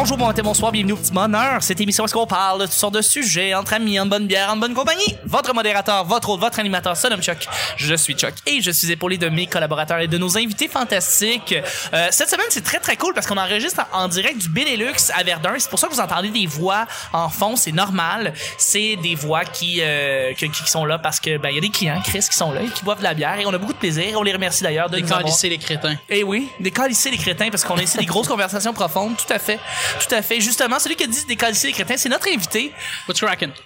Bonjour, bon matin, bonsoir, bienvenue au petit bonheur. Cette émission, est-ce qu'on parle de toutes sortes de sujets, entre amis, en bonne bière, en bonne compagnie? Votre modérateur, votre hôte, votre animateur, son nom Chuck. Je suis Chuck et je suis épaulé de mes collaborateurs et de nos invités fantastiques. Euh, cette semaine, c'est très très cool parce qu'on enregistre en, en direct du Benelux à Verdun. C'est pour ça que vous entendez des voix en fond, c'est normal. C'est des voix qui, euh, que- qui sont là parce que ben il y a des clients, Chris, qui sont là et qui boivent de la bière et on a beaucoup de plaisir. On les remercie d'ailleurs de nous avoir- les crétins. eh oui, décalisser les crétins parce qu'on a ici des grosses conversations profondes, tout à fait. Tout à fait. Justement, celui qui a dit décalisser les crétins, c'est notre invité. What's cracking?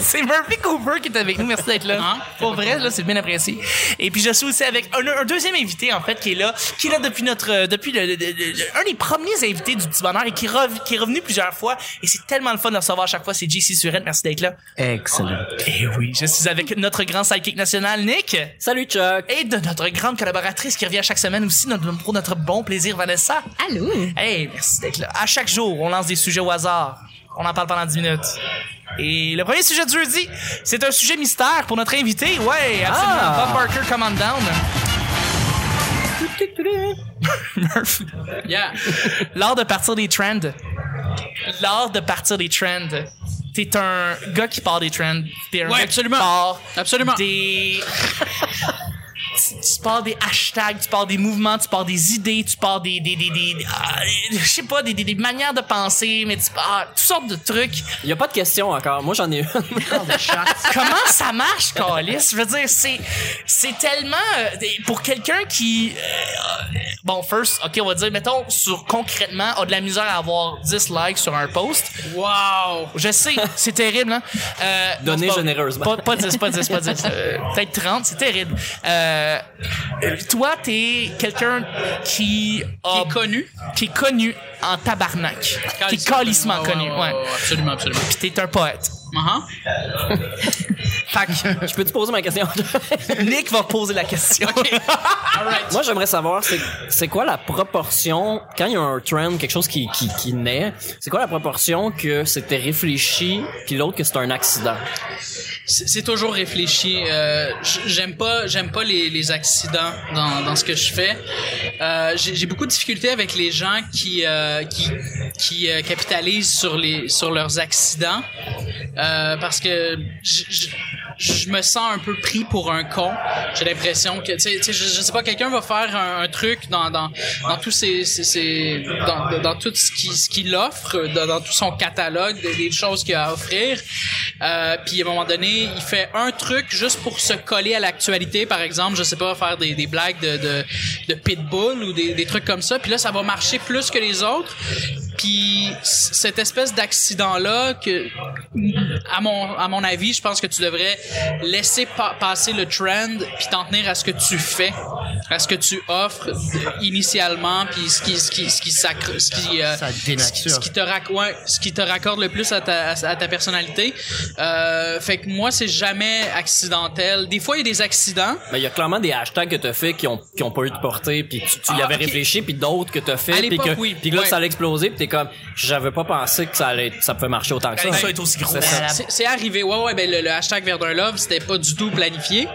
C'est Murphy Cooper qui est avec nous. Merci d'être là. Hein? Pour vrai, là, c'est bien apprécié. Et puis je suis aussi avec un, un deuxième invité en fait qui est là, qui est là depuis notre euh, depuis le, le- le- le- un des premiers invités du petit bonheur et qui, rev- qui est revenu plusieurs fois et c'est tellement le fun de le recevoir à chaque fois, c'est JC Surette. Merci d'être là. Excellent. Et oui, je suis avec notre grand sidekick national Nick Salut Chuck. et de notre grande collaboratrice qui revient chaque semaine aussi notre, pour notre bon plaisir Vanessa. Allô? Hey, merci d'être là. À chaque jour, on lance des sujets au hasard. On en parle pendant 10 minutes. Et le premier sujet de jeudi, c'est un sujet mystère pour notre invité. Ouais, absolument. Ah. Bob Barker, come on down. Murph, Yeah. l'art de partir des trends. L'art de partir des trends. T'es un gars qui part des trends. T'es un Ouais, gars absolument. qui part Absolument. des... tu, pars des hashtags, tu pars des mouvements, tu pars des idées, tu pars des, des, des, des- ah, je sais pas, des, des, des manières de penser, mais tu pars toutes sortes de trucs. Il y a pas de question encore. Moi j'en ai une. Comment ça marche, Calis? Je veux dire, c'est, c'est tellement, euh, pour quelqu'un qui, euh, bon, first, ok, on va dire, mettons, sur, concrètement, a de la misère à avoir 10 likes sur un post. Wow. Je sais, c'est terrible, hein? Euh, Donnez généreusement. Pas, pas 10, pas 10, pas 10. euh, Peut-être 30, c'est terrible. Euh, euh, toi, t'es quelqu'un qui a... Qui est connu. qui est connu en tabarnak. Qui est calissement Ouais, connu, ouais, ouais. ouais, Absolument, absolument. Puis t'es un poète. Uh-huh. Fait que Je peux te poser ma question? Nick va poser la question. Moi j'aimerais savoir c'est c'est quoi la proportion quand il y a un trend, quelque chose qui qui, qui naît, c'est quoi la proportion que c'était réfléchi puis l'autre que c'est un accident? C'est toujours réfléchi. Euh, j'aime pas, j'aime pas les, accidents dans, ce que je fais. Euh, J'ai beaucoup de difficultés avec les gens qui euh, qui capitalisent sur les sur leurs accidents parce que je me sens un peu pris pour un con. J'ai l'impression que tu sais, je, je sais pas, quelqu'un va faire un, truc dans dans dans tous ces, ces, ces- dans, dans tout ce qui ce qu'il offre, dans, tout son catalogue des, des choses qu'il a à offrir. Euh, puis à un moment donné, il fait un truc juste pour se coller à l'actualité, par exemple, je sais pas, faire des, des blagues de, de, de pitbull ou des, des trucs comme ça. Puis là, ça va marcher plus que les autres. Puis cette espèce d'accident-là, que à mon à mon avis, je pense que tu devrais laisser pa- passer le trend puis t'en tenir à ce que tu fais, à ce que tu offres initialement, puis ce qui ce qui ce qui s'accro- ce qui euh, Ça ce qui, dénature. ce qui te rac- ouais, ce qui te raccorde le plus à ta à ta personnalité. Euh, fait que moi c'est jamais accidentel. Des fois il y a des accidents. Ben il y a clairement des hashtags que t'as fait qui ont qui ont pas eu de portée puis tu, tu y Ah, avais ok. réfléchi puis d'autres que t'as fait puis que oui. puis que là Ouais. ça allait exploser puis t'es comme j'avais pas pensé que ça allait ça pouvait marcher autant que ça. Ça est aussi gros. C'est ça. C'est c'est arrivé. Ouais ouais ben le, le hashtag Verdun Love c'était pas du tout planifié.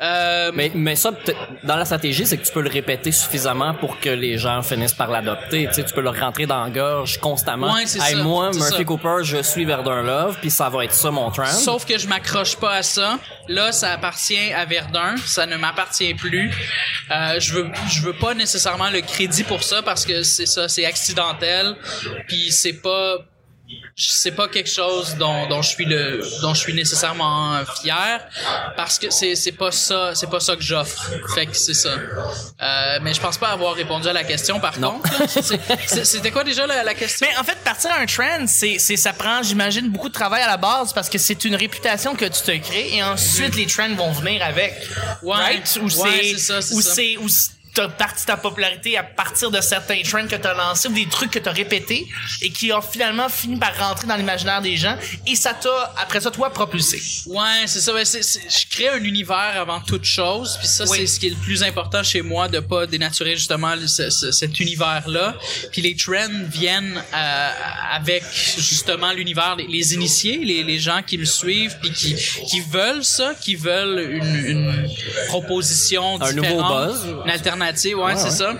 Euh, Mais, mais ça, dans la stratégie, c'est que tu peux le répéter suffisamment pour que les gens finissent par l'adopter. Tu sais, tu peux le rentrer dans la gorge constamment. Ouais, c'est Hey, ça, moi, c'est Murphy ça. Cooper, je suis Verdun Love, puis ça va être ça mon trend. Sauf que je m'accroche pas à ça. Là, ça appartient à Verdun, ça ne m'appartient plus. Euh, je veux, je veux pas nécessairement le crédit pour ça parce que c'est ça, c'est accidentel. Puis c'est pas, c'est pas quelque chose dont, dont je suis le, dont je suis nécessairement fier parce que c'est, c'est pas ça, c'est pas ça que j'offre. Fait que c'est ça. Euh, mais je pense pas avoir répondu à la question par Non. contre. C'était quoi déjà la, la question? Mais en fait, partir à un trend, c'est, c'est, ça prend, j'imagine, beaucoup de travail à la base parce que c'est une réputation que tu te crées et ensuite les trends vont venir avec. Ouais. Right? Ou Ouais, c'est, ou c'est- t'as parti ta popularité à partir de certains trends que t'as lancés ou des trucs que t'as répétés et qui ont finalement fini par rentrer dans l'imaginaire des gens et ça t'a, après ça, toi, propulsé. Ouais, c'est ça. Ben, c'est- c'est- je crée un univers avant toute chose, puis ça Oui. c'est ce qui est le plus important chez moi de pas dénaturer justement le- ce- ce- cet univers-là. Puis les trends viennent euh, avec justement l'univers, les, les initiés, les, les gens qui me suivent, puis qui qui veulent ça, qui veulent une, une proposition Un nouveau différente, buzz. une alternative ouais, c'est ça.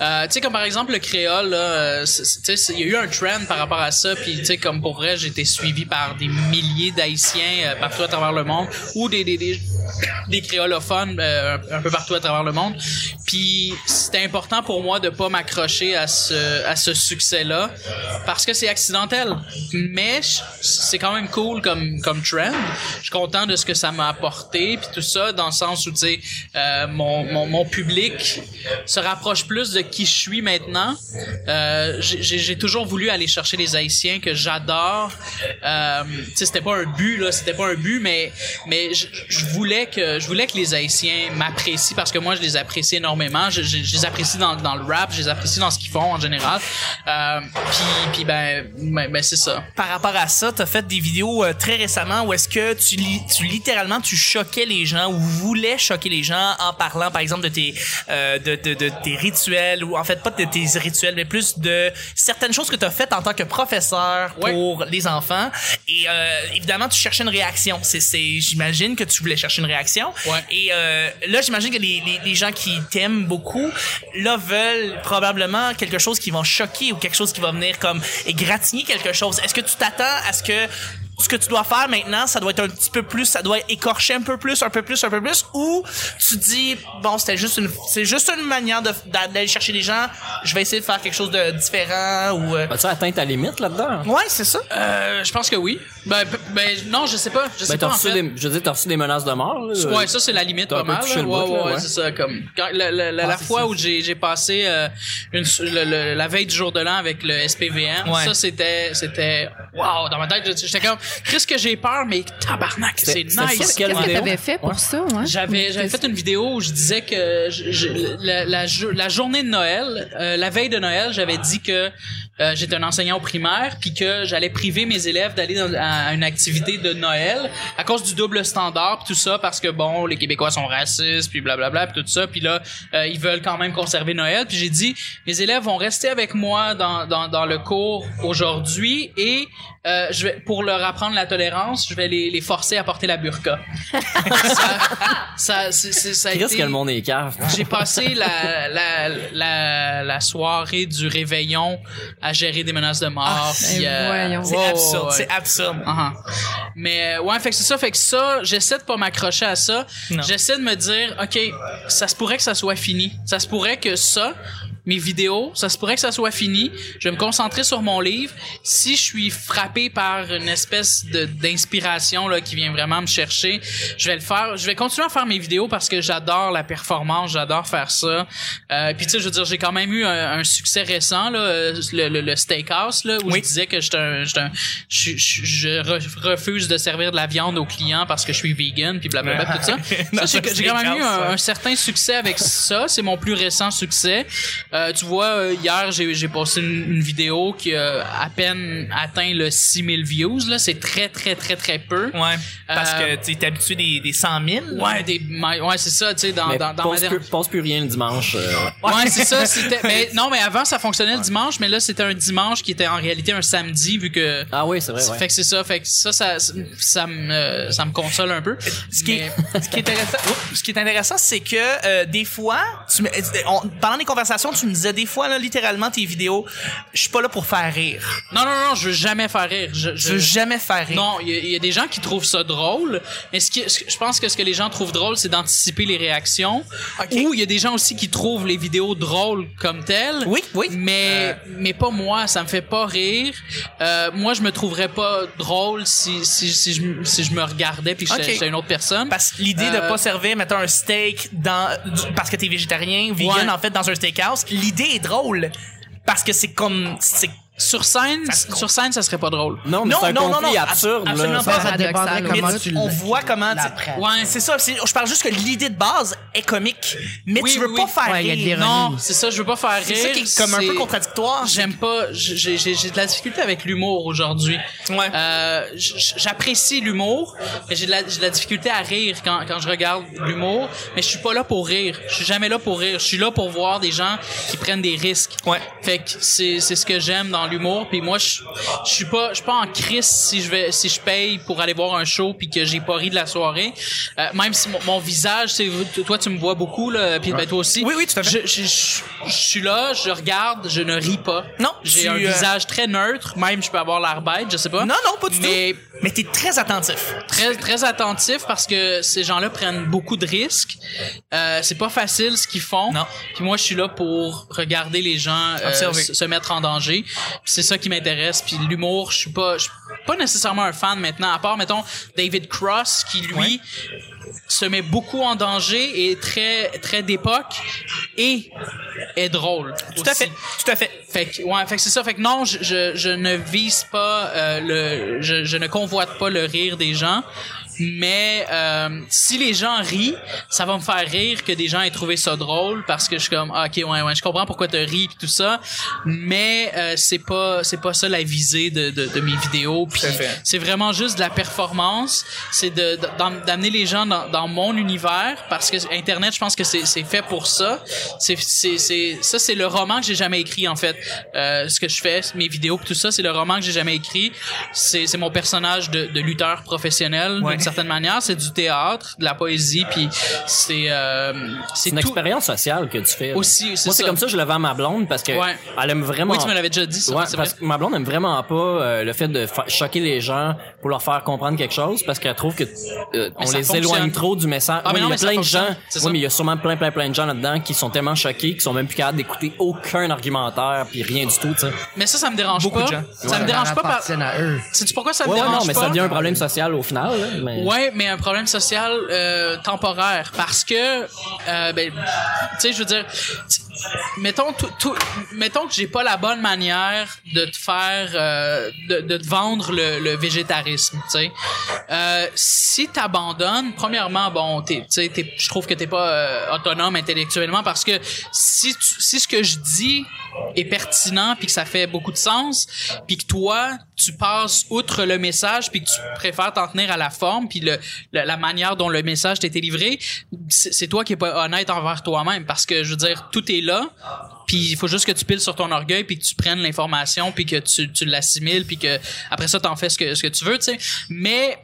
Euh, tu sais, comme par exemple le créole, il y a eu un trend par rapport à ça, puis tu sais, comme pour vrai, j'ai été suivi par des milliers d'Haïtiens euh, partout à travers le monde, ou des, des, des, des créolophones euh, un, un peu partout à travers le monde. Puis c'était important pour moi de pas m'accrocher à ce, à ce succès-là, parce que c'est accidentel. Mais c'est quand même cool comme, comme trend. Je suis content de ce que ça m'a apporté, puis tout ça, dans le sens où, tu sais, euh, mon, mon, mon public se rapproche plus de qui je suis maintenant. Euh, j'ai- toujours voulu aller chercher les Haïtiens que j'adore. Euh, c'était pas un but, là, c'était pas un but, mais, mais je, voulais que, je voulais que les Haïtiens m'apprécient parce que moi, je les apprécie énormément. Je, les apprécie dans, dans le rap, je les apprécie dans ce qu'ils font en général. Euh, puis, ben, ben, ben, c'est ça. Par rapport à ça, t'as fait des vidéos euh, très récemment où est-ce que tu, tu littéralement tu choquais les gens ou voulais choquer les gens en parlant par exemple de tes euh, de, de, de tes rituels ou en fait pas de tes rituels mais plus de certaines choses que t'as faites en tant que professeur Ouais. pour les enfants et euh, évidemment tu cherchais une réaction c'est c'est j'imagine que tu voulais chercher une réaction Ouais. et euh, là j'imagine que les, les, les gens qui t'aiment beaucoup là veulent probablement quelque chose qui va choquer ou quelque chose qui va venir comme égratigner quelque chose est-ce que tu t'attends à ce que ce que tu dois faire maintenant, ça doit être un petit peu plus, ça doit écorcher un peu plus, un peu plus, un peu plus, ou tu dis bon c'était juste une, c'est juste une manière de d'aller chercher les gens. Je vais essayer de faire quelque chose de différent ou. euh, As-tu atteint ta limite là-dedans? Ouais, c'est ça. Euh, je pense que oui. Ben, ben non, je sais pas. Je sais Ben, t'as pas en reçu fait. des, je veux dire, t'as reçu des menaces de mort, là? Ouais, ça c'est la limite pas mal. là. Ouais, bout, ouais, ouais. c'est ça. Comme quand, la, la, la, la fois où j'ai j'ai passé euh, une, le- le- la veille du jour de l'an avec le SPVM, Ouais. ça c'était c'était wow dans ma tête j'étais comme qu'est-ce que j'ai peur mais tabarnak c'est nice. Qu'est-ce que t'avais fait pour Ouais. ça, ouais? J'avais j'avais fait une vidéo où je disais que je- je- la, la, jo- la journée de Noël, euh, la veille de Noël, j'avais dit que euh, j'étais un enseignant au primaire puis que j'allais priver mes élèves d'aller dans- à une activité de Noël à cause du double standard puis tout ça parce que bon les Québécois sont racistes puis blablabla puis tout ça puis là euh, ils veulent quand même conserver Noël puis j'ai dit mes élèves vont rester avec moi dans dans, dans le cours aujourd'hui et euh, je vais pour leur apprendre la tolérance je vais les, les forcer à porter la burqa ça, ça, c'est- c'est- ça a été- que le monde est cave? j'ai passé la, la, la, la soirée du réveillon à gérer des menaces de mort. puis, ben euh. C'est absurde, ouais. c'est absurde. Uh-huh. Mais euh, ouais, fait que c'est ça, fait que ça, j'essaie de pas m'accrocher à ça. J'essaie de me dire, ok, ça se pourrait que ça soit fini. Ça se pourrait que ça, mes vidéos, ça se pourrait que ça soit fini. Je vais me concentrer sur mon livre. Si je suis frappé par une espèce de d'inspiration là qui vient vraiment me chercher, je vais le faire. Je vais continuer à faire mes vidéos parce que j'adore la performance, j'adore faire ça. Euh, puis tu sais, je veux dire, j'ai quand même eu un, un succès récent là, le, le, le steakhouse là où Oui. je disais que j'étais un, j'étais un- je, je, je re- refuse de servir de la viande aux clients parce que je suis vegan puis blablabla tout ça. Ça j'ai quand même eu un, un certain succès avec ça. C'est mon plus récent succès. Euh, tu vois, euh, hier, j'ai j'ai posté une, une vidéo qui a à peine atteint le 6000 views. là. C'est très, très, très, très peu. Ouais. Parce Euh, que tu es habitué des, des 100 000. Ouais, des, ouais c'est ça, tu sais, dans, Mais dans, dans ma pose, dernière- plus, rien le dimanche. euh, Ouais, c'est ça. C'était, mais non, mais avant ça fonctionnait le dimanche, mais là c'était un dimanche qui était en réalité un samedi vu que. Ah oui, c'est vrai, ouais. Fait que c'est ça. Fait que ça, ça, ça me, euh, ça me console un peu. Ce qui, est, ce qui est intéressant, ce qui est intéressant, c'est que euh, des fois, tu euh, on- pendant les conversations, tu me disais des fois là, littéralement tes vidéos, je suis pas là pour faire rire. Non, non, non, je veux jamais faire rire. Je, Je veux jamais faire rire. Non, il y, a- il y a des gens qui trouvent ça drôle, mais ce qui, je pense que ce que les gens trouvent drôle, c'est d'anticiper les réactions. Ou il y a des gens aussi qui trouvent les vidéos drôles comme telles. Oui, oui. Mais mais pas moi, ça me fait pas rire. Euh, moi, je me trouverais pas drôle si si si je, si je me regardais puis que j'étais Ok. j'étais une autre personne. Parce que l'idée de Euh, pas servir, mettons, un steak dans, du- parce que t'es végétarien, vegan, Ouais. en fait, dans un steakhouse, l'idée est drôle. Parce que c'est comme, c'est, sur scène, sur scène, ça serait pas drôle. Non, mais Non, c'est un non, non, conflit non, absurde, absolument là. pas. Ça dépendrait comment tu- on voit comment, tu-. Ouais. c'est ça, je parle juste que l'idée de base est comique, mais Oui, tu veux oui, pas oui. faire Ouais, il y a de rire. Non, c'est ça, je veux pas faire rire. C'est ça qui est comme un peu contradictoire. J'aime pas, j'ai de la difficulté avec l'humour aujourd'hui. Ouais. Euh, j'apprécie l'humour, mais j'ai de de la difficulté à rire quand quand je regarde l'humour, mais je suis pas là pour rire. Je suis jamais là pour rire. Je suis là pour voir des gens qui prennent des risques. Ouais. Fait que c'est c'est ce que j'aime dans dans l'humour, puis moi je suis pas je suis pas en crise si je vais si je paye pour aller voir un show puis que j'ai pas ri de la soirée. Euh, même si mon, mon visage, c'est toi tu me vois beaucoup là, puis ben, toi aussi. Oui, oui, tout à fait. Je, je, je- je suis là, je regarde, je ne ris pas. Non, j'ai un euh, visage très neutre, même je peux avoir l'air bête, je sais pas. Non, non, pas du Mais tout. Mais t'es très attentif. très très attentif parce que ces gens-là prennent beaucoup de risques. Euh, c'est pas facile ce qu'ils font. Non. Puis moi je suis là pour regarder les gens euh, se mettre en danger. C'est ça qui m'intéresse. Puis l'humour, je suis pas je suis pas nécessairement un fan maintenant à part mettons David Cross qui lui Ouais. se met beaucoup en danger et est très très d'époque et est drôle. Tout à fait. Tout à fait. Fait que, ouais, fait que c'est ça. Fait que non, je, je, je ne vise pas euh, le, je, je ne convoite pas le rire des gens. Mais euh, si les gens rient, ça va me faire rire que des gens aient trouvé ça drôle parce que je suis comme ah, ok ouais ouais je comprends pourquoi tu ris pis tout ça, mais euh, c'est pas c'est pas ça la visée de, de, de mes vidéos. Puis c'est vraiment juste de la performance, c'est de d'am- d'amener les gens dans, dans mon univers parce que internet je pense que c'est c'est fait pour ça. C'est c'est c'est ça c'est le roman que j'ai jamais écrit en fait. Euh, ce que je fais, mes vidéos pis tout ça, c'est le roman que j'ai jamais écrit. C'est c'est mon personnage de, de lutteur professionnel Ouais. Certaine manière, c'est du théâtre, de la poésie puis c'est euh, c'est C'est une tout expérience sociale que tu fais. Aussi, c'est Moi, c'est comme ça que je le vends à ma blonde parce que Ouais. elle aime vraiment. Oui, tu me l'avais déjà dit ça, Ouais, c'est parce vrai. que ma blonde aime vraiment pas euh, le fait de fa- choquer les gens pour leur faire comprendre quelque chose parce qu'elle trouve que euh, on les fonctionne. éloigne trop du message. Ah, mais non, il y a plein de fonctionne. gens. C'est Oui, ça. mais il y a sûrement plein plein plein de gens là-dedans qui sont tellement choqués qui sont même plus capables d'écouter aucun argumentaire puis rien du tout, tu sais. Mais ça ça me dérange Beaucoup pas. de gens. Ça me dérange pas par à eux. Sais-tu pourquoi ça me Ouais, ouais, dérange non, mais ça devient un problème social au final. là, mais... Ouais, mais un problème social euh, temporaire. Parce que euh, ben tu sais je veux dire mettons tout, tout mettons que j'ai pas la bonne manière de te faire euh, de, de te vendre le, le végétarisme, tu sais. Euh, si t'abandonnes, premièrement bon, tu sais je trouve que t'es pas euh, autonome intellectuellement parce que si si ce que je dis est pertinent puis que ça fait beaucoup de sens puis que toi tu passes outre le message puis que tu préfères t'en tenir à la forme puis le, la manière dont le message t'a été livré c'est toi qui es pas honnête envers toi-même parce que je veux dire tout est là puis il faut juste que tu piles sur ton orgueil puis que tu prennes l'information puis que tu, tu l'assimiles puis que après ça t'en fais ce que ce que tu veux tu sais. Mais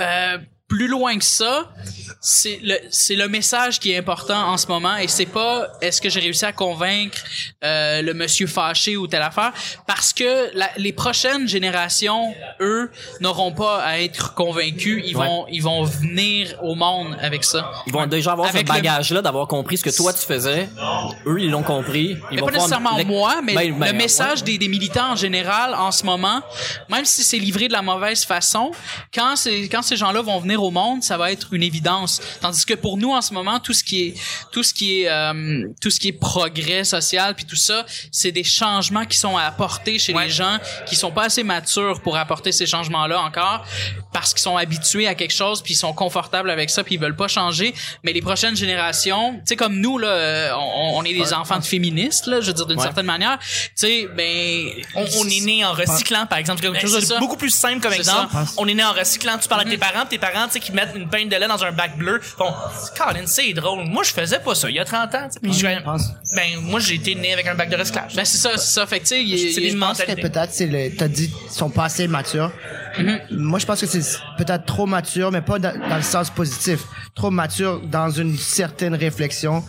euh, plus loin que ça, c'est le c'est le message qui est important en ce moment et c'est pas est-ce que j'ai réussi à convaincre euh, le monsieur fâché ou telle affaire? Parce que la- les prochaines générations eux n'auront pas à être convaincus, ils Ouais. vont ils vont venir au monde avec ça. Ils vont déjà avoir Avec ce le- bagage-là d'avoir compris ce que toi tu faisais. Eux, ils l'ont compris. Ils mais vont pas nécessairement moi, mais Ben, ben, le message ouais. des, des militants en général en ce moment, même si c'est livré de la mauvaise façon, quand c'est quand ces gens-là vont venir au monde, ça va être une évidence. Tandis que pour nous en ce moment, tout ce qui est tout ce qui est euh, tout ce qui est progrès social puis tout ça, c'est des changements qui sont à apporter chez Ouais. les gens qui sont pas assez matures pour apporter ces changements-là encore parce qu'ils sont habitués à quelque chose puis ils sont confortables avec ça puis ils veulent pas changer. Mais les prochaines générations, tu sais comme nous là, euh, on, on est des enfants de féministes là, je veux dire d'une Ouais. certaine manière, tu sais ben On, on est né en recyclant, par exemple. C'est quelque chose c'est de ça. beaucoup plus simple comme exemple. ça. On est né en recyclant. Tu parles à tes parents, tes parents, tu sais, qui mettent une peinte de lait dans un bac bleu. Bon, Colin, c'est drôle. Moi, je faisais pas ça il y a 30 ans. tu sais. Puis je- pense. ben, moi, j'ai été né avec un bac de recyclage. Ben c'est ça, c'est ça. Fait que tu sais, il y a- C'est il y a- une Je pense que mentalité. peut-être c'est le t'as dit ils sont pas assez matures. Mm-hmm. Moi je pense que c'est peut-être trop mature mais pas dans, dans le sens positif. Trop mature dans une certaine réflexion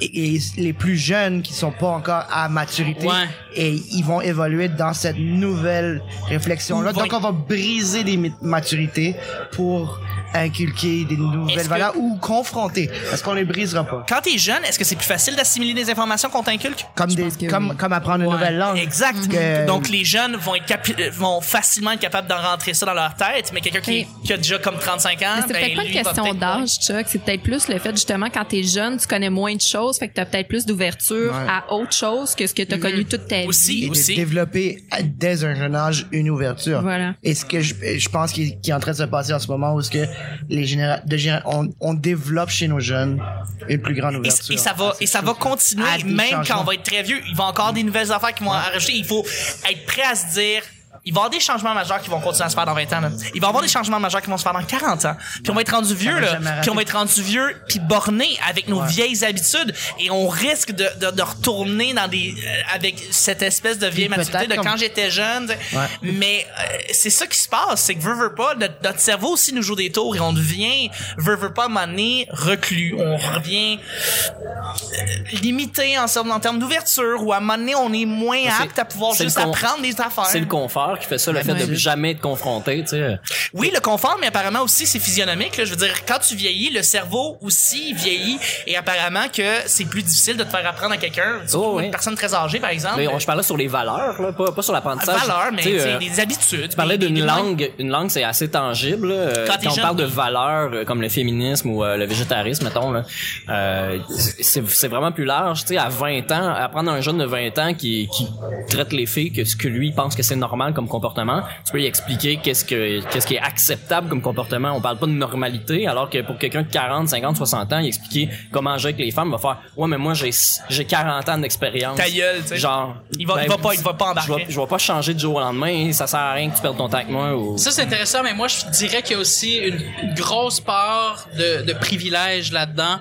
et, et les plus jeunes qui sont pas encore à maturité Ouais. et ils vont évoluer dans cette nouvelle réflexion là. Ils vont- Donc on va briser des maturités pour inculquer des nouvelles que- valeurs ou confronter parce qu'on les brisera pas. Quand t'es jeune, est-ce que c'est plus facile d'assimiler des informations qu'on t'inculque? Comme des que comme oui. comme apprendre une nouvelle langue. Exact. Que- Donc les jeunes vont être capi- vont facilement être capables d'en rentrer ça dans leur tête, mais quelqu'un qui, qui a déjà comme 35 ans, c'est ben, peut-être pas une question d'âge, Chuck. C'est peut-être plus le fait, justement, quand t'es jeune, tu connais moins de choses, fait que t'as peut-être plus d'ouverture Ouais. à autre chose que ce que t'as connu toute ta Aussi. vie. et de développer dès un jeune âge une ouverture. Voilà. Et ce que je, je pense qui, qui est en train de se passer en ce moment, où ce que les généra de généra- on, on développe chez nos jeunes une plus grande Et, ouverture. et ça va et ça va continuer même quand on va être très vieux il va avoir des nouvelles affaires qui vont en rajouter il faut être prêt à se dire il va y avoir des changements majeurs qui vont continuer à se faire dans 20 ans. Là. Il va y avoir des changements majeurs qui vont se faire dans 40 ans. Puis on va être rendu vieux, là. Puis on va être rendu vieux, puis borné avec nos vieilles habitudes. Et on risque de, de, de retourner dans des... euh, avec cette espèce de vieille Puis maturité de quand j'étais jeune. Mais euh, c'est ça qui se passe. C'est que veut, veut pas, notre, notre cerveau aussi nous joue des tours et on devient, veut, veut pas, donné, reclus. On revient euh, limité en, en termes d'ouverture ou à donné, on est moins apte à pouvoir juste apprendre des affaires. C'est le confort qui fait ça, le fait de jamais être confronté, tu sais. Oui, le confort, mais apparemment aussi c'est physionomique. Là. Je veux dire, quand tu vieillis, le cerveau aussi vieillit et apparemment que c'est plus difficile de te faire apprendre à quelqu'un, Oh, oui. une personne très âgée par exemple. Mais on- je parlais sur les valeurs, là, pas, pas sur l'apprentissage. valeur, mais Tu sais, tu sais, euh, des habitudes. Tu parlais d'une des- langue, une langue c'est assez tangible. là. Euh, Quand Quand, on jeune, parle de valeurs euh, comme le féminisme ou euh, le végétarisme, mettons, là, euh, c'est c'est vraiment plus large. Tu sais, à 20 ans, apprendre un jeune de 20 ans qui, qui traite les filles que ce que lui pense que c'est normal comme comportement, tu peux lui expliquer qu'est-ce que qu'est-ce qui est acceptable comme comportement. On parle pas de normalité, alors que pour quelqu'un de 40, 50, 60 ans, il expliquer comment agir avec les femmes, il va faire ouais mais moi j'ai j'ai 40 ans d'expérience. Ta gueule, tu sais. Genre Il va- il va pas- il va pas embarquer. Je vais, je vais pas changer du jour au lendemain, ça sert à rien que tu perdes ton temps avec moi ou Ça, c'est intéressant, mais moi, je dirais qu'il y a aussi une grosse part de, de privilège là-dedans.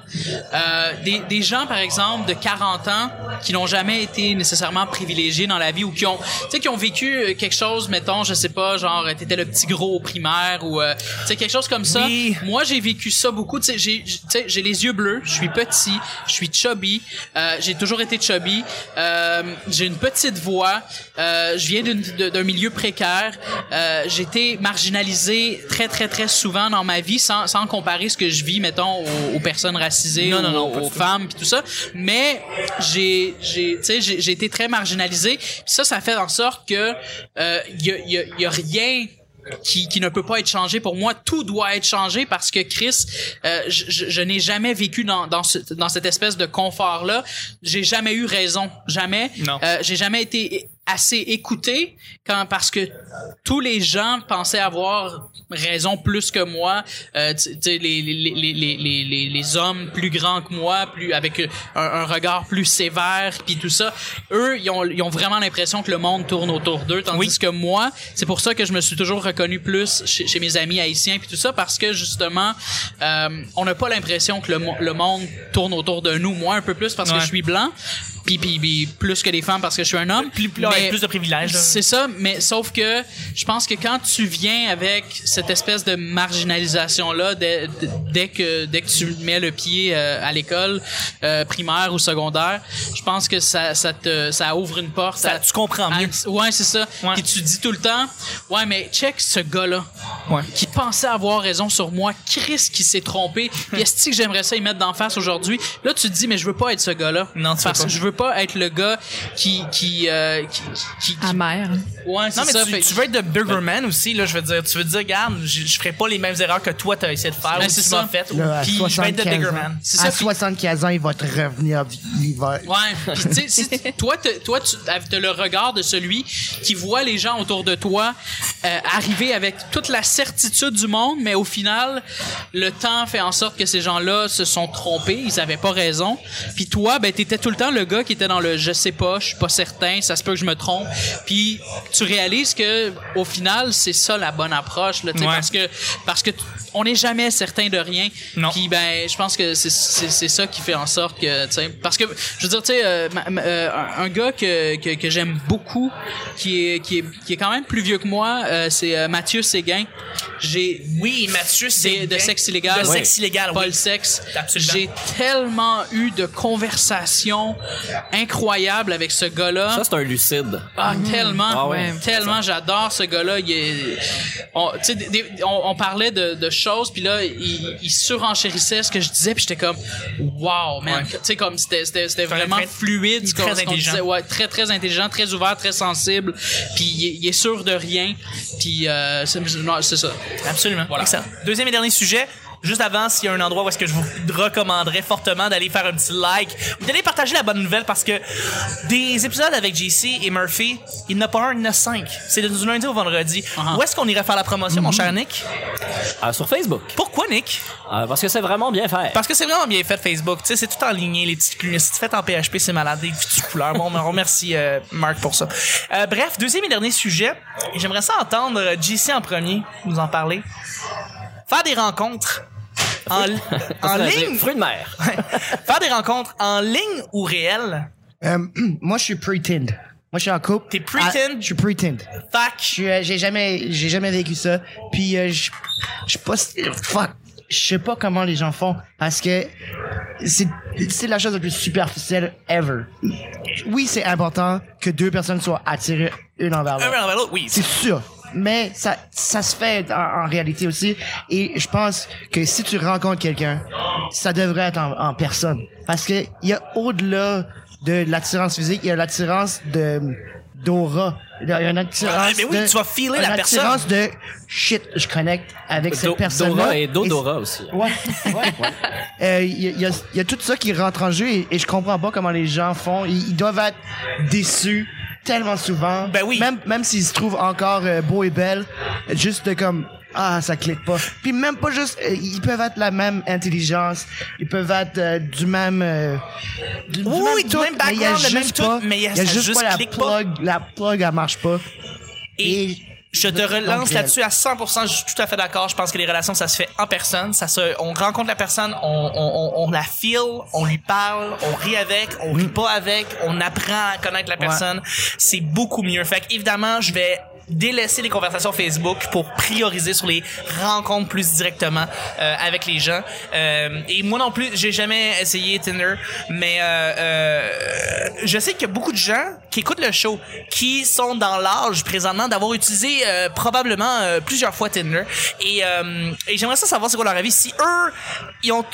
Euh, des, des gens, par exemple, de 40 ans, qui n'ont jamais été nécessairement privilégiés dans la vie ou qui ont, tu sais, qui ont vécu quelque chose, mettons, je sais pas, genre, t'étais le petit gros au primaire ou, euh, tu sais, quelque chose comme ça. Oui. Moi, j'ai vécu ça beaucoup. Tu sais, j'ai, les yeux bleus, je suis petit, je suis chubby, euh, j'ai toujours été chubby, euh, j'ai une petite voix, euh, je viens d'un milieu précaire, euh, j'ai été marginalisé très très très souvent dans ma vie, sans, sans comparer ce que je vis, mettons, aux, aux personnes racisées, Non, non, aux, non, femmes, puis tout ça. Mais j'ai, j'ai, tu sais, j'ai, été très marginalisé. Puis ça, ça fait en sorte que euh, y a, y a, y a rien qui, qui ne peut pas être changé pour moi. Tout doit être changé parce que Chris, euh, je, je- n'ai jamais vécu dans, dans, ce, dans cette espèce de confort-là. J'ai jamais eu raison. Jamais. Non. Euh, j'ai jamais été assez écouté quand parce que tous les gens pensaient avoir raison plus que moi euh, les, les, les, les, les, les, les hommes plus grands que moi plus avec un, un regard plus sévère puis tout ça eux ils ont, ils ont vraiment l'impression que le monde tourne autour d'eux tandis Oui. que moi c'est pour ça que je me suis toujours reconnu plus chez, chez mes amis haïtiens puis tout ça parce que justement euh, on n'a pas l'impression que le, le monde tourne autour de nous moi un peu plus parce Ouais. que je suis blanc puis, puis, puis plus que les femmes parce que je suis un homme Plus- plus- plus de privilèges, c'est ça mais sauf que je pense que quand tu viens avec cette espèce de marginalisation là dès, dès que dès que tu mets le pied euh, à l'école euh, primaire ou secondaire je pense que ça ça te ça ouvre une porte Ça- à- tu comprends à- mieux. ouais c'est ça Ouais. puis tu dis tout le temps ouais mais check ce gars là Ouais. qui pensait avoir raison sur moi, Chris qui s'est trompé, est-ce que j'aimerais ça y mettre d'en face aujourd'hui? Là, tu te dis, mais je veux pas être ce gars-là. Non, tu veux Parce pas. que je veux pas être le gars qui, qui, euh, qui, qui, qui- Amer. ouais, c'est Non, mais ça. tu, fait- tu veux être de bigger man aussi, là, je veux dire. Tu veux dire, regarde, je, je ferai pas les mêmes erreurs que toi t'as essayé de faire Ben, ou c'est tu ça. m'as fait. Là, à Puis je vais être de 75 bigger ans. man. C'est ça, À puis- 75 ans, il va te revenir. Il va... Ouais, puis tu sais, toi, toi, tu as le regard de celui qui voit les gens autour de toi euh, arriver avec toute la certitude du monde, mais au final, le temps fait en sorte que ces gens-là se sont trompés, ils avaient pas raison. Puis toi, ben t'étais tout le temps le gars qui était dans le je sais pas, je suis pas certain, ça se peut que je me trompe. Puis tu réalises que au final, c'est ça la bonne approche, là, tu sais, Ouais. parce que parce que on n'est jamais certain de rien. Non. Puis ben, je pense que c'est c'est c'est ça qui fait en sorte que, tu sais, parce que je veux dire, tu sais, euh, euh, un, gars que que, que j'aime beaucoup, qui est qui est qui est quand même plus vieux que moi, euh, c'est euh, Mathieu Séguin. J'ai Oui, Mathieu, c'est. de, de sexe illégal. De sexe illégal, Pas oui. le sexe. Absolument. J'ai tellement eu de conversations incroyables avec ce gars-là. Ça, c'est un lucide. Ah, tellement, Ah ouais. tellement, j'adore ce gars-là. Il est, on, des- des- on, on parlait de, de choses, puis là, il, il surenchérissait ce que je disais, puis j'étais comme, wow, man. Ouais. Tu sais, comme c'était, vraiment très- fluide. très ce intelligent. disait. Ouais, très, très intelligent, très ouvert, très sensible, puis il, est- il est sûr de rien, puis euh, c'est, ça. Absolument. Voilà. Excellent. Deuxième et dernier sujet. Juste avant, s'il y a un endroit où est-ce que je vous recommanderais fortement d'aller faire un petit like ou d'aller partager la bonne nouvelle parce que des épisodes avec JC et Murphy, il n'y en a pas un, il y en a cinq. C'est du lundi au vendredi. Uh-huh. Où est-ce qu'on irait faire la promotion, mon cher Nick? Euh, sur Facebook. Pourquoi, Nick? Euh, parce que c'est vraiment bien fait. Parce que c'est vraiment bien fait Facebook. Tu sais, c'est tout en ligne, les petites lunettes. Fait en PHP, c'est malade. Des petites couleurs. Bon, on remercie euh, Marc pour ça. Euh, bref, deuxième et dernier sujet. Et J'aimerais ça entendre JC en premier nous en parler. Faire des rencontres en, en ligne. Fruit de mer. Faire des rencontres en ligne ou réel? Euh, moi, je suis pretend. Moi, je suis en couple. T'es pretend? Ah, je suis pretend. Suis, euh, j'ai jamais, j'ai jamais vécu ça. Puis, euh, je, je sais pas, fuck, je sais pas comment les gens font parce que c'est, c'est la chose la plus superficielle ever. Oui, c'est important que deux personnes soient attirées une envers Un l'autre. vers l'autre, oui. C'est sûr. Mais ça, ça se fait en, en réalité aussi. Et je pense que si tu rencontres quelqu'un, ça devrait être en, en personne. Parce que il y a au-delà de l'attirance physique, il y a l'attirance de d'aura. Il y a une attirance Ouais, mais oui, de, tu vas une la personne. attirance de shit, je connecte avec cette personne-là. Dora et Dodora aussi. Ouais, ouais. Euh, Il y, a- il y a, y a tout ça qui rentre en jeu et, et je comprends pas comment les gens font. Ils, ils doivent être déçus tellement souvent. Ben oui. Même, même s'ils se trouvent encore euh, beaux et belles, juste de comme ah ça clique pas. Puis même pas juste, euh, ils peuvent être la même intelligence, ils peuvent être euh, du même, euh, du, du Oui, même oui, du tout, même mais il y a background, le même juste tout, pas, mais il y a- y a ça juste juste pas la clique pas. plug, la plug elle marche pas. Et Et je te relance là-dessus à 100%. Je suis tout à fait d'accord. Je pense que les relations, ça se fait en personne. Ça se, on rencontre la personne, on, on, on, on la feel, on lui parle, on rit avec, on rit pas avec, on apprend à connaître la personne. C'est beaucoup mieux. Fait évidemment, je vais délaisser les conversations Facebook pour prioriser sur les rencontres plus directement euh, avec les gens. Euh, et moi non plus, j'ai jamais essayé Tinder, mais euh, euh, je sais qu'il y a beaucoup de gens qui écoutent le show qui sont dans l'âge présentement d'avoir utilisé euh, probablement euh, plusieurs fois Tinder. Et, euh, et j'aimerais ça savoir c'est quoi leur avis. Si eux, ils ont,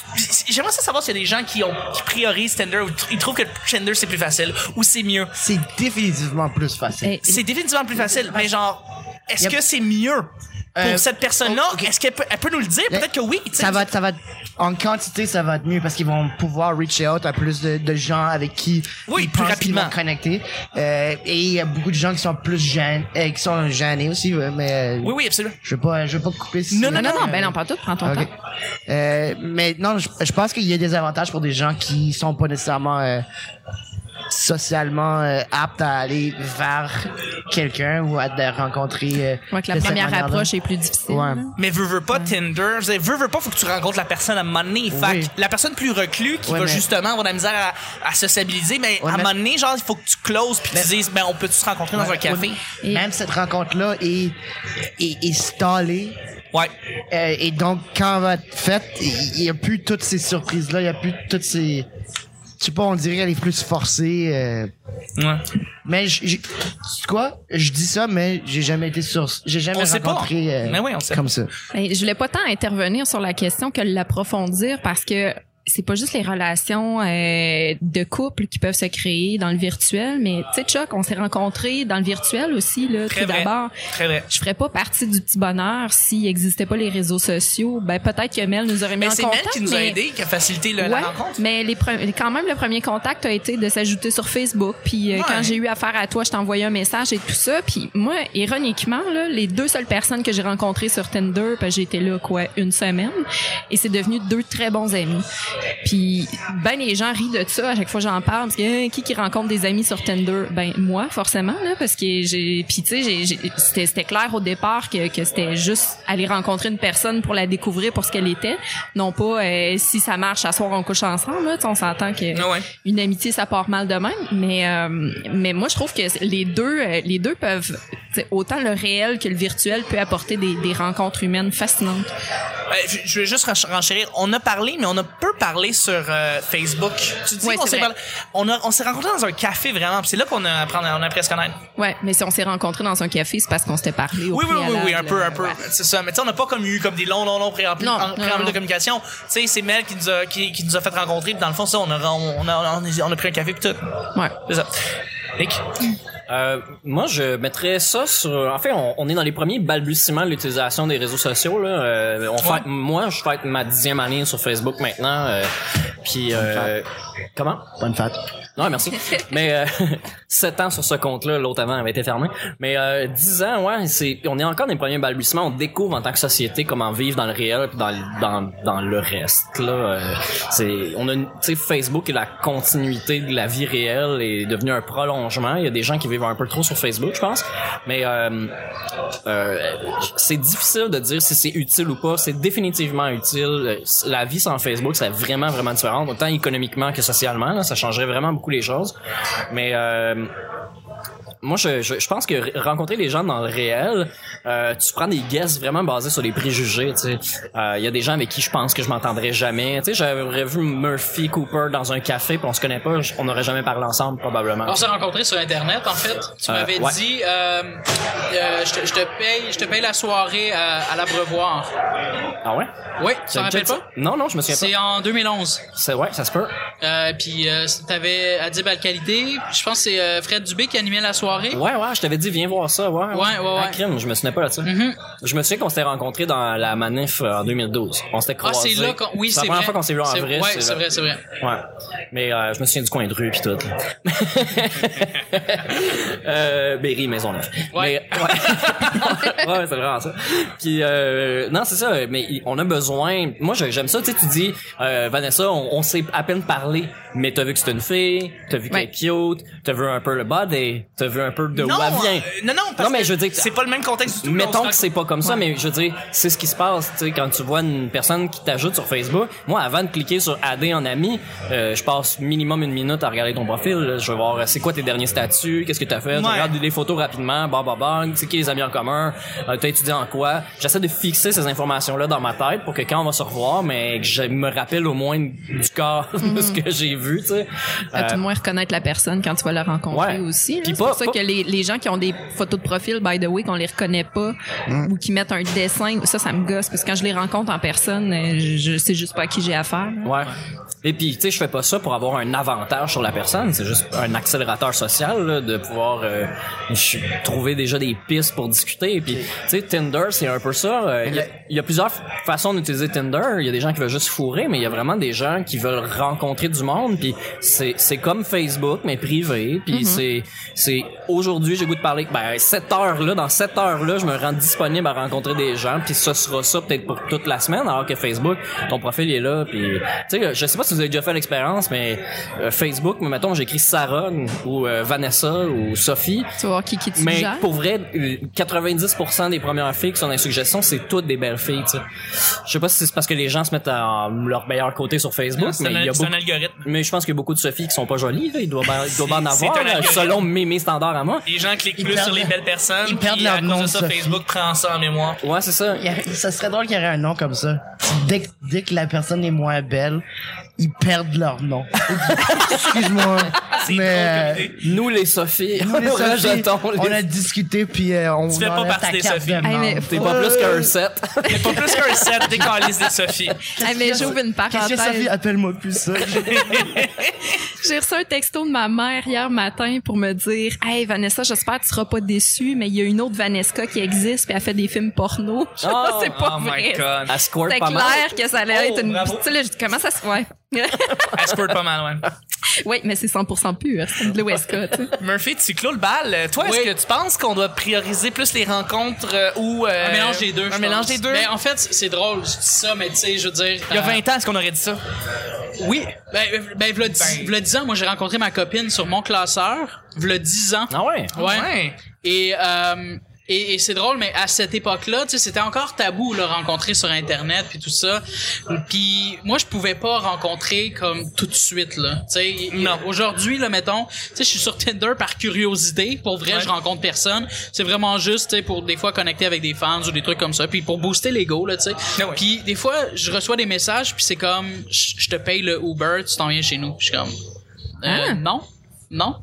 j'aimerais ça savoir s'il y a des gens qui ont qui priorisent Tinder ou ils trouvent que Tinder c'est plus facile ou c'est mieux. c'est définitivement plus facile. Eh, C'est définitivement plus facile, mais genre, est-ce Yep. que c'est mieux pour Euh, cette personne-là? ok. Est-ce qu'elle peut, elle peut nous le dire? Peut-être que oui. Ça va, ça va, en quantité, ça va être mieux parce qu'ils vont pouvoir reach out à plus de, de gens avec qui Oui, ils plus rapidement. vont connecter. Euh, et il y a beaucoup de gens qui sont plus gênés, euh, qui sont gênés aussi, mais euh, Oui, oui, absolument. je veux pas, je veux pas couper. si- Non, Non, non, non, ben non, pas tout, prends ton temps. Mais non, je, je pense qu'il y a des avantages pour des gens qui sont pas nécessairement socialement euh, aptes à aller vers quelqu'un ou à de rencontrer. euh, Ouais, que la première approche est plus difficile. Ouais. Mais veux, veux pas Tinder, je veux, veux, pas, faut que tu rencontres la personne à un moment donné. Fait Oui. que la personne plus reclue qui Ouais, va mais- justement avoir de la misère à, à sociabiliser, mais Ouais, à un mais- moment donné, genre, il faut que tu closes puis tu dises, ben, on peut se rencontrer dans un Ouais, café? ouais. Et- Même cette rencontre-là est, est, est stallée. Ouais. Euh, et donc, quand elle va être faite, il n'y a plus toutes ces surprises-là, il n'y a plus toutes ces... Je sais pas, on dirait qu'elle est plus forcée. euh, Ouais. mais j- j- c'est quoi? Je dis ça, mais j'ai jamais été sur... J'ai jamais On sait pas. rencontré euh, Mais oui, on sait. comme ça. Ben, je voulais pas tant intervenir sur la question que l'approfondir parce que c'est pas juste les relations euh, de couple qui peuvent se créer dans le virtuel, mais tu sais, Chuck, on s'est rencontrés dans le virtuel aussi, là, Très tout d'abord. Très vrai. Je ferais pas partie du petit bonheur s'il existait pas les réseaux sociaux. Ben, peut-être que Mel nous aurait mis Mais en c'est contact. Mel qui nous a mais- aidé, qui a facilité le- la rencontre. mais les quand même le premier contact a été de s'ajouter sur Facebook. Puis euh, Ouais. quand j'ai eu affaire à toi, je t'ai envoyé un message et tout ça. Puis moi, ironiquement, là, les deux seules personnes que j'ai rencontrées sur Tinder, ben, j'ai été là quoi une semaine, et c'est devenu deux très bons amis. Puis ben les gens rient de ça à chaque fois que j'en parle parce que hein, qui qui rencontre des amis sur Tinder, ben moi forcément là parce que j'ai puis tu sais c'était c'était clair au départ que, que c'était juste aller rencontrer une personne pour la découvrir pour ce qu'elle était, non pas euh, si ça marche à soir on couche ensemble là, on s'entend que ouais. une amitié ça part mal de même mais euh, mais moi je trouve que les deux euh, les deux peuvent autant le réel que le virtuel peut apporter des, des rencontres humaines fascinantes. Euh, je- je vais juste rench- renchérir. On a parlé, mais on a peu parlé sur euh, Facebook. Tu dis Ouais, qu'on s'est parlé- On a, on s'est rencontrés dans un café vraiment. C'est là qu'on a appris, on a appris à se connaître. Ouais, mais si on s'est rencontrés dans un café, c'est parce qu'on s'était parlé au Oui, oui, oui, oui, un peu, un peu. ouais. C'est ça. Mais tu sais, on n'a pas comme eu comme des longs, longs, longs préambules de communication. Tu sais, c'est Mel qui nous a, qui, qui nous a fait rencontrer. Puis dans le fond, ça, on a, on a, on a, on a pris un café puis tout. Ouais. C'est ça. Nick? Euh, moi, je mettrais ça sur. En fait, on, on est dans les premiers balbutiements de l'utilisation des réseaux sociaux. Là. Euh, on fait, moi, je fais ma dixième année sur Facebook maintenant. Euh, puis, euh, comment? Bonne fête. Ouais, merci. Mais euh, 7 ans sur ce compte-là, l'autre avant avait été fermé. Mais euh, 10 ans, ouais, c'est on est encore dans les premiers balbutiements. On découvre en tant que société comment vivre dans le réel puis dans le- dans dans le reste. Là, Euh, c'est on a tu sais Facebook est la continuité de la vie réelle est devenu un prolongement. Il y a des gens qui vivent un peu trop sur Facebook, je pense. Mais euh, euh, c'est difficile de dire si c'est utile ou pas. C'est définitivement utile. Euh, La vie sans Facebook, c'est vraiment vraiment différent, autant économiquement que socialement. Là, ça changerait vraiment beaucoup les choses. Mais euh, moi, je, je, je pense que rencontrer les gens dans le réel, euh, tu prends des guests vraiment basés sur des préjugés. Tu sais, Euh, il y a des gens avec qui je pense que je m'entendrais jamais. Tu sais, j'aurais vu Murphy Cooper dans un café, puis on se connaît pas, on n'aurait jamais parlé ensemble probablement. On s'est rencontrés sur Internet, en fait. Tu Euh, m'avais ouais. dit, euh, euh, je, te, je te paye, je te paye la soirée à, à l'abreuvoir. Ah ouais? Oui, tu t'en rappelles pas? Non, non, je me souviens C'est pas. en 2011. C'est ouais, ça se peut. Euh, puis euh, t'avais Adib Al-Khalidé. Je pense que c'est euh, Fred Dubé qui animait la soirée. Ouais, ouais, je t'avais dit viens voir ça, ouais. Ouais, ouais, Ah, ouais. crime, je me souvenais pas de ça. Mhm. Je me souviens qu'on s'était rencontrés dans la manif euh, en 2012. On s'était Ah, croisés. c'est là qu'on... Oui, c'est c'est la première vrai. fois qu'on s'est vu en vrai. Ouais, c'est vrai, c'est vrai. Ouais. Mais euh, je me souviens du coin de rue puis tout. euh, Berry, Maisonneuve. Ouais. Mais, ouais, ouais c'est vraiment ça. Puis euh, non, c'est ça. Mais on a besoin. Moi, j'aime ça. Tu sais, tu dis euh, Vanessa, on, on sait à peine parler, mais t'as vu que c'est une fille, t'as vu qu'elle Ouais. est cute, t'as vu un peu le body, t'as vu un peu de où non, elle vient. euh, non, non, parce Non, mais que je veux dire- c'est pas le même contexte du tout. Mettons que c'est pas comme ça, mais je veux dire, c'est ce qui se passe, tu sais, quand tu vois une personne qui t'ajoute sur Facebook. Moi, avant de cliquer sur adder en ami, euh, je passe minimum une minute à regarder ton profil. là. Je vais voir euh, c'est quoi tes derniers statuts, qu'est-ce que t'as fait. Je regarde les photos rapidement, bah bah bah, c'est qui les amis en commun, euh, t'as étudié en quoi. J'essaie de fixer ces informations-là dans ma tête pour que quand on va se revoir, mais que je me rappelle au moins du corps de ce que j'ai vu, tu sais. À tout Euh, le moins reconnaître la personne quand tu vas la rencontrer Ouais. aussi. Puis pas- pas- que les, les gens qui ont des photos de profil, by the way, qu'on les reconnaît pas, ou qui mettent un dessin, ça, ça me gosse, parce que quand je les rencontre en personne, euh, je, je sais juste pas à qui j'ai affaire. là. Ouais. Et puis, tu sais, je fais pas ça pour avoir un avantage sur la personne. C'est juste un accélérateur social là, de pouvoir euh, trouver déjà des pistes pour discuter. Et puis, tu sais, Tinder, c'est un peu ça. Euh, Il y, a- il y a plusieurs façons d'utiliser Tinder. Il y a des gens qui veulent juste fourrer, mais il y a vraiment des gens qui veulent rencontrer du monde. Puis, c'est c'est comme Facebook, mais privé. Puis, c'est c'est aujourd'hui, j'ai goût de parler. Ben, cette heure là, dans cette heure là, je me rends disponible à rencontrer des gens. Puis, ce sera ça peut-être pour toute la semaine, alors que Facebook, ton profil il est là. Puis, tu sais, je sais pas si vous avez déjà fait l'expérience, mais euh, Facebook, mais mettons, j'écris Sarah ou euh, Vanessa ou Sophie. Tu vas voir qui, qui te Mais suggère. pour vrai, euh, 90% des premières filles qui sont dans les suggestions, c'est toutes des belles filles, tu sais. Je sais pas si c'est parce que les gens se mettent à leur meilleur côté sur Facebook, mais il y a c'est un beaucoup, algorithme. mais je pense qu'il y a beaucoup de Sophie qui sont pas jolies, là. Il doit, bien- il doit bien en avoir, là, selon mes, mes standards à moi. Les gens cliquent Ils plus perdent- sur les belles personnes. ils perdent leur nom ça, Sophie. Facebook prend ça en mémoire. Ouais, c'est ça. Il y a- ça serait drôle qu'il y aurait un nom comme ça. Dès que la personne est moins belle, ils perdent leur nom. Excuse-moi. Mais euh. Nous, les Sophies, nous, les Sophie, on a discuté puis euh, on Tu fais pas partie des carte Sophie. de Hey, mais membre. T'es pas plus qu'un 7. Mais pas plus qu'un set des calices des Sophie. Hey, mais j'ouvre une Qu'est-ce parenthèse. que Sophie appelle-moi plus ça? J'ai reçu un texto de ma mère hier matin pour me dire Hey Vanessa, j'espère que tu seras pas déçue, mais il y a une autre Vanessa qui existe puis elle fait des films porno. Je sais pas, Oh, c'est pas oh vrai. my god. Elle squirt C'était pas mal. clair que ça allait Oh, être une. Tu sais, comment ça se. Ouais. Elle squirt pas mal, ouais. oui, mais c'est 100% pur. C'est de l'OSK, tu sais. Murphy, tu clôt le bal. Euh, Toi, Oui. est-ce que tu penses qu'on doit prioriser plus les rencontres euh, ou... euh, Un mélange des deux. Un je mélange pense. des deux? Ben, en fait, c'est drôle, je dis ça, mais tu sais, je veux dire. Il y a euh, 20 ans, est-ce qu'on aurait dit ça? Oui. Ben, ben, v'là dix- Ben. v'là 10 ans, moi, j'ai rencontré ma copine sur mon classeur. V'là 10 ans. Ah ouais? Ouais. Ouais? Et, euh, et, et c'est drôle, mais à cette époque-là, tu sais, c'était encore tabou, là, rencontrer sur Internet puis tout ça. Puis moi, je pouvais pas rencontrer comme tout de suite, là. Tu sais, Non. aujourd'hui, là, mettons, tu sais, je suis sur Tinder par curiosité. Pour vrai, Ouais. je rencontre personne. C'est vraiment juste, tu sais, pour des fois connecter avec des fans ou des trucs comme ça. Puis pour booster l'ego, là, tu sais. Ah ouais. Puis des fois, je reçois des messages, puis c'est comme, je te paye le Uber, tu t'en viens chez nous. Puis Je suis comme, euh, Ah. non. Non?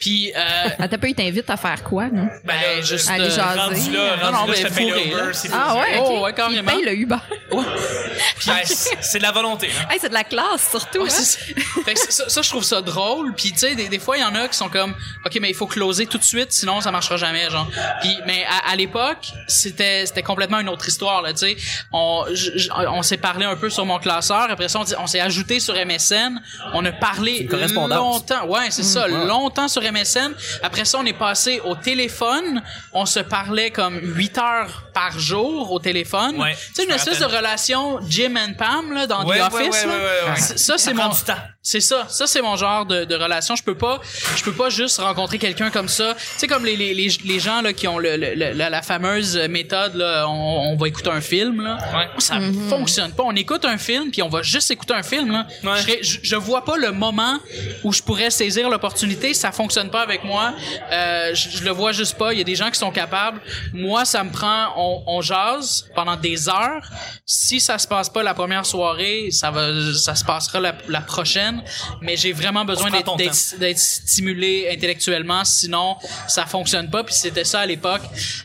Puis, euh, Ah, t'as pas eu t'invite à faire quoi, non? Ben, Ben, juste, euh, Aller jaser. rendu là, Non, rendu non, mais fourré, c'est Ah ouais, Oh, ok. ouais, carrément. Il paye le Uber. Ouais. Ouais, c'est c'est de la volonté. là. Hey, c'est de la classe, surtout. Ouais, hein? c'est ça. Fait que ça, ça, je trouve ça drôle. Puis tu sais, des, des fois, il y en a qui sont comme, ok, mais il faut closer tout de suite, sinon ça marchera jamais, genre. Puis, mais à, à l'époque, c'était c'était complètement une autre histoire, là. Tu sais, on on s'est parlé un peu sur mon classeur. Après ça, on, dit- on s'est ajouté sur MSN. On a parlé longtemps. Ouais, c'est ça, longtemps sur MSN. Après ça, on est passé au téléphone. On se parlait comme 8 heures par jour au téléphone. Ouais, tu sais, une espèce de relation Jim and Pam là dans Ouais, The Office. ouais, là. Ça, c'est mon du temps. C'est ça, ça c'est mon genre de, de relation. Je peux pas, je peux pas juste rencontrer quelqu'un comme ça. Tu sais comme les, les, les, les gens là qui ont le, le- le- la, la fameuse méthode là, on, on va écouter un film là. Ouais. Ça fonctionne pas. On écoute un film puis on va juste écouter un film là. Ouais. Je, serais- je, je vois pas le moment où je pourrais saisir l'opportunité. Ça fonctionne pas avec moi. Euh, je, je le vois juste pas. Il y a des gens qui sont capables. Moi, ça me prend. On, on jase pendant des heures. Si ça se passe pas la première soirée, ça va, ça se passera la, la prochaine. Mais j'ai vraiment besoin d'être stimulé intellectuellement. Sinon, ça fonctionne pas. Puis c'était ça à l'époque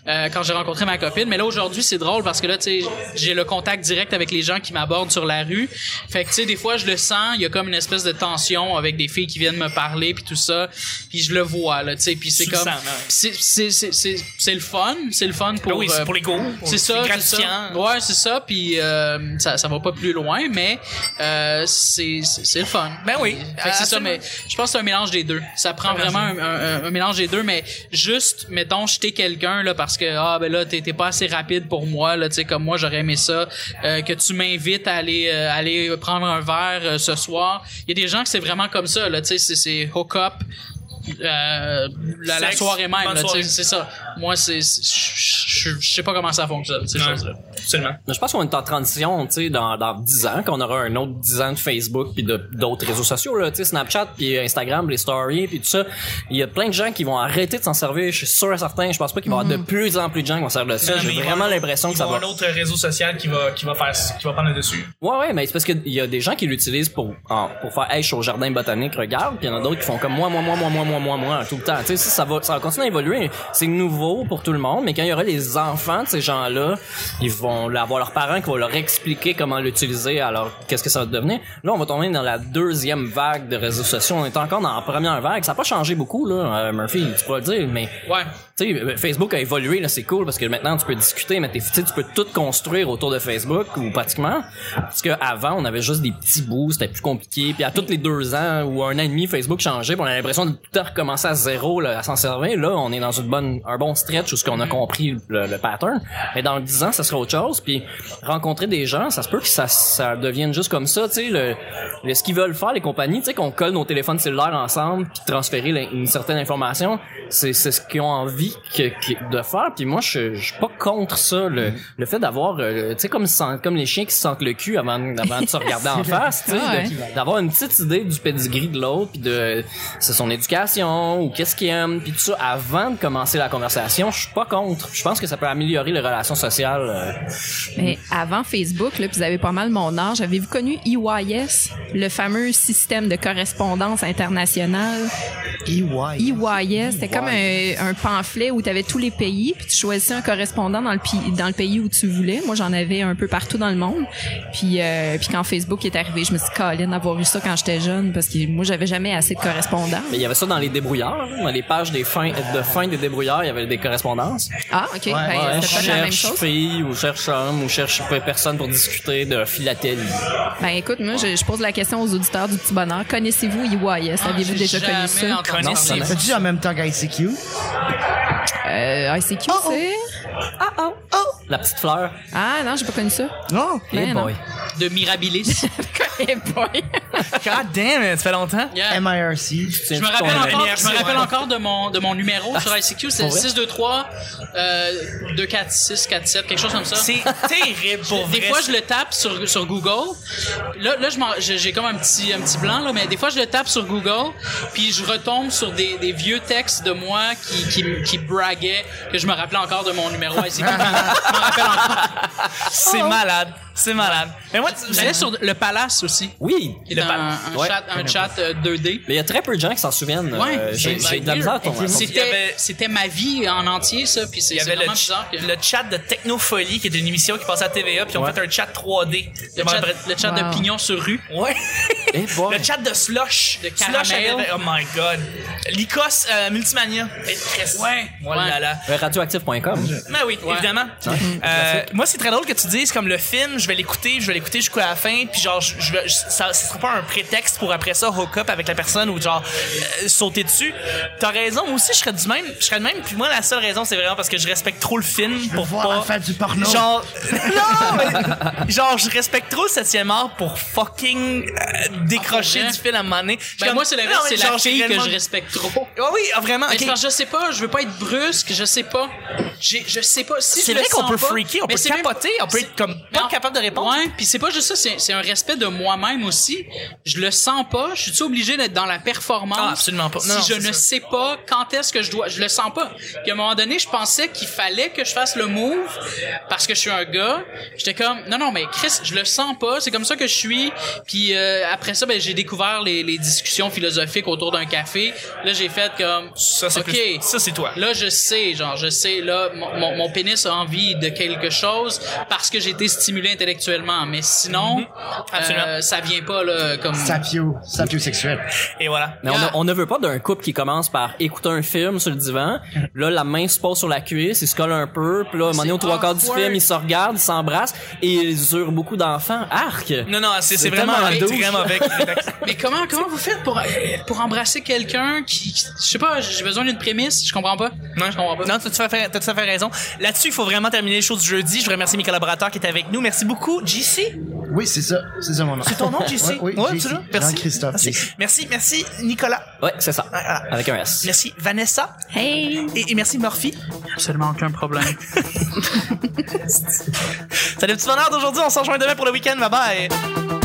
euh, quand j'ai rencontré ma copine. Mais là aujourd'hui, c'est drôle parce que là, tu sais, j'ai le contact direct avec les gens qui m'abordent sur la rue. Fait que tu sais, des fois, je le sens. Il y a comme une espèce de tension avec des filles qui viennent me parler puis tout ça. Puis je le vois là, tu sais. Puis c'est comme, c'est le fun, c'est le fun pour. Oui, euh, pour les go. c'est ça, C'est ça. Ouais, c'est ça. Puis euh, ça, ça va pas plus loin, mais euh, c'est c'est le fun. Ben oui, c'est ça, mais je pense que c'est un mélange des deux. Ça prend vraiment un, un- un mélange des deux, mais juste, mettons, jeter quelqu'un là parce que ah ben là t'es pas assez rapide pour moi là, tu sais comme moi j'aurais aimé ça, euh, que tu m'invites à aller euh, aller prendre un verre euh, ce soir. Il y a des gens que c'est vraiment comme ça là, tu sais c'est c'est hook up. Euh, la, soirée même, bonne là, tu sais, soirée. c'est ça. Moi, c'est, je sais pas comment ça fonctionne, ces Ouais. choses-là. Absolument. Mais je pense qu'on est en transition, tu sais, dans, dans 10 ans, qu'on aura un autre 10 ans de Facebook puis de- d'autres réseaux sociaux, là, tu sais, Snapchat puis Instagram, les stories puis tout ça. Il y a plein de gens qui vont arrêter de s'en servir. Je suis sûr et certain. Je pense pas qu'il va y avoir de plus en plus de gens qui vont servir de ça. J'ai vraiment l'impression que ça va un autre réseau social qui va, qui va faire, qui va prendre le dessus. Ouais, ouais, mais c'est parce qu'il y a des gens qui l'utilisent pour, en- pour faire, hey, je suis au jardin botanique, regarde, puis il y en a d'autres qui font comme moi, moi, moi, moi, moi, moi, moi, moi, tout le temps. Tu sais, ça, va, continuer à évoluer. C'est nouveau pour tout le monde, mais quand il y aura les enfants de ces gens-là, ils vont avoir leurs parents qui vont leur expliquer comment l'utiliser, alors qu'est-ce que ça va devenir. Là, on va tomber dans la deuxième vague de réseaux sociaux. On est encore dans la première vague. Ça n'a pas changé beaucoup, là, euh, Murphy, tu pourras le dire, mais Ouais. Tu sais, euh, Facebook a évolué, là, c'est cool parce que maintenant tu peux discuter, mais t'es- tu peux tout construire autour de Facebook ou pratiquement. Parce que avant, on avait juste des petits bouts, c'était plus compliqué. Puis à tous les deux ans ou un an et demi, Facebook changeait, puis on a l'impression de tout recommencer à zéro, là, à s'en servir. Là, on est dans une bonne, un bon stretch où ce qu'on a compris le, le pattern. Mais dans 10 ans, ça sera autre chose. Puis rencontrer des gens, ça se peut que ça, ça devienne juste comme ça, tu sais, le, le- ce qu'ils veulent faire les compagnies, tu sais, qu'on colle nos téléphones cellulaires ensemble, puis transférer la- une certaine information, c'est c'est ce qu'ils ont envie que, que- de faire. Puis moi, je, je suis pas contre ça, le, le fait d'avoir, euh, tu sais, comme les chiens qui se sentent le cul avant, avant de se regarder en face, tu sais, Ouais. d'avoir une petite idée du pedigree de l'autre, puis de c'est son éducation ou qu'est-ce qu'il aime, puis tout ça avant de commencer la conversation. Je suis pas contre. Je pense que ça peut améliorer les relations sociales. euh, Mais avant Facebook, là, puis vous avez pas mal mon âge, avez-vous connu EYS, le fameux système de correspondance internationale? EY. EYS, c'était comme un, un pamphlet où tu avais tous les pays, puis tu choisissais un correspondant dans le, dans le pays où tu voulais. Moi, j'en avais un peu partout dans le monde. Puis, euh, puis quand Facebook est arrivé, je me suis dit, Colin, d'avoir eu ça quand j'étais jeune, parce que moi, j'avais jamais assez de correspondants. Mais il y avait ça dans les débrouillards, là, dans les pages des fins, de fin des débrouillards, il y avait des correspondances. Ah, OK. ben, Ouais, c'était pas la même cherche chose. fille ou cherche homme ou cherche personne pour discuter de philatélie. Ben, écoute, moi, je, je pose la question aux auditeurs du petit bonheur. Connaissez-vous EYS? Avez-vous J'ai déjà connu ça? entendu Connaissez- parler. T'as-tu en même temps qu'ICQ? Euh, ICQ, Oh, oh. c'est? La petite fleur. Ah, non, j'ai pas connu ça. Non? Ben, Eh non. De Mirabilis. God damn, it, ça fait longtemps. Yeah. MIRC. Je me rappelle encore, je me rappelle ouais. encore de mon de mon numéro sur ICQ, c'est Pour vrai? 623 euh, 246 47 quelque chose comme ça. C'est terrible pour Des vrai. fois je le tape sur sur Google. Là là j'ai j'ai comme un petit un petit blanc là, mais des fois je le tape sur Google, puis je retombe sur des, des vieux textes de moi qui qui qui braguaient que je me rappelais encore de mon numéro ICQ. je m'en rappelle encore. C'est malade. C'est malade. Mais moi, J'allais sur le Palace aussi. Oui. Est Le un, Palace. un Ouais. chat, un chat euh, 2D. Mais il y a très peu de gens qui s'en souviennent. Ouais, Euh, j'ai de la C'était, ma vie en entier, ça. Puis c'est, il y c'est avait le, vraiment ch- bizarre que... le chat de Technofolie, qui était une émission qui passait à TVA, puis ils ont Ouais. fait un chat 3D. Le chat, le chat Wow. de pignon sur rue. Ouais. Eh. Le chat de Slush. De Slush caramel. avait- Oh my god. Lycos euh, Multimania. Ouais. Là là. Euh, Radioactive.com. Ben oui, Ouais. évidemment. Euh, moi, c'est très drôle que tu dises comme le film, je vais l'écouter, je vais l'écouter jusqu'à la fin, puis genre, je, je, je- ça, ce sera pas un prétexte pour après ça hook up avec la personne ou genre euh, sauter dessus. T'as raison, moi aussi, je serais du même, je serais de même. Puis moi, la seule raison, c'est vraiment parce que je respecte trop le film pour voir pas faire du porno. Genre, non, mais- genre, je respecte trop le septième art pour fucking euh, décrocher Ah, du film à un moment donné. Je Ben comme, moi, c'est non, l'inverse, mais c'est la genre, fille que je respecte trop. Ah oui, ah, vraiment. Mais ok. c'est parce que je sais pas, je veux pas être brusque, je sais pas. J'ai, je sais pas si C'est je le vrai qu'on sens peut pas, freaker, on peut même- capoter, on peut être comme pas capable de répondre. Ouais, puis c'est pas juste ça, c'est, un respect de moi-même aussi. Je le sens pas, je suis obligé d'être dans la performance? Ah, absolument pas. Non, non, si je ne ça. sais pas quand est-ce que je dois, je le sens pas. Puis à un moment donné, je pensais qu'il fallait que je fasse le move parce que je suis un gars. J'étais comme non non mais Chris, je le sens pas, c'est comme ça que je suis. Puis euh, après ça ben j'ai découvert les, les discussions philosophiques autour d'un café. Là, j'ai fait comme Ça, c'est ça, c'est toi. Là, je sais, genre, je sais, là, mon, mon, mon pénis a envie de quelque chose parce que j'ai été stimulé intellectuellement. Mais sinon, Mhm. Euh, ça vient pas, là, comme... Sapio, sapiosexuel. Et voilà. Mais on, a- on ne veut pas d'un couple qui commence par écouter un film sur le divan. Là, la main se pose sur la cuisse, il se colle un peu. Puis là, à un moment donné, au trois quarts du film, ils se regardent, ils s'embrassent et ils eurent beaucoup d'enfants. Arc! Non, non, c'est, vraiment tellement avec. Mais comment, comment vous faites pour, pour embrasser quelqu'un qui, qui- je sais pas, j'ai besoin d'une prémisse, je comprends pas. Non, je comprends pas. Non, t'as tout à fait, t'as tout à fait raison. Là-dessus, il faut vraiment terminer les choses du jeudi. Je veux remercier mes collaborateurs qui étaient avec nous. Merci beaucoup, JC. Oui, c'est ça. C'est ça mon nom. C'est ton nom, JC? Oui, oui, Ouais, JC. absolument. Merci. Jean-Christophe. Merci. Merci, merci, Nicolas. Ouais, c'est ça. Avec un S. Merci, Vanessa. Hey! Et, et merci, Murphy. Absolument aucun problème. Salut, petit bonheur d'aujourd'hui. On se rejoint demain pour le week-end. Bye bye.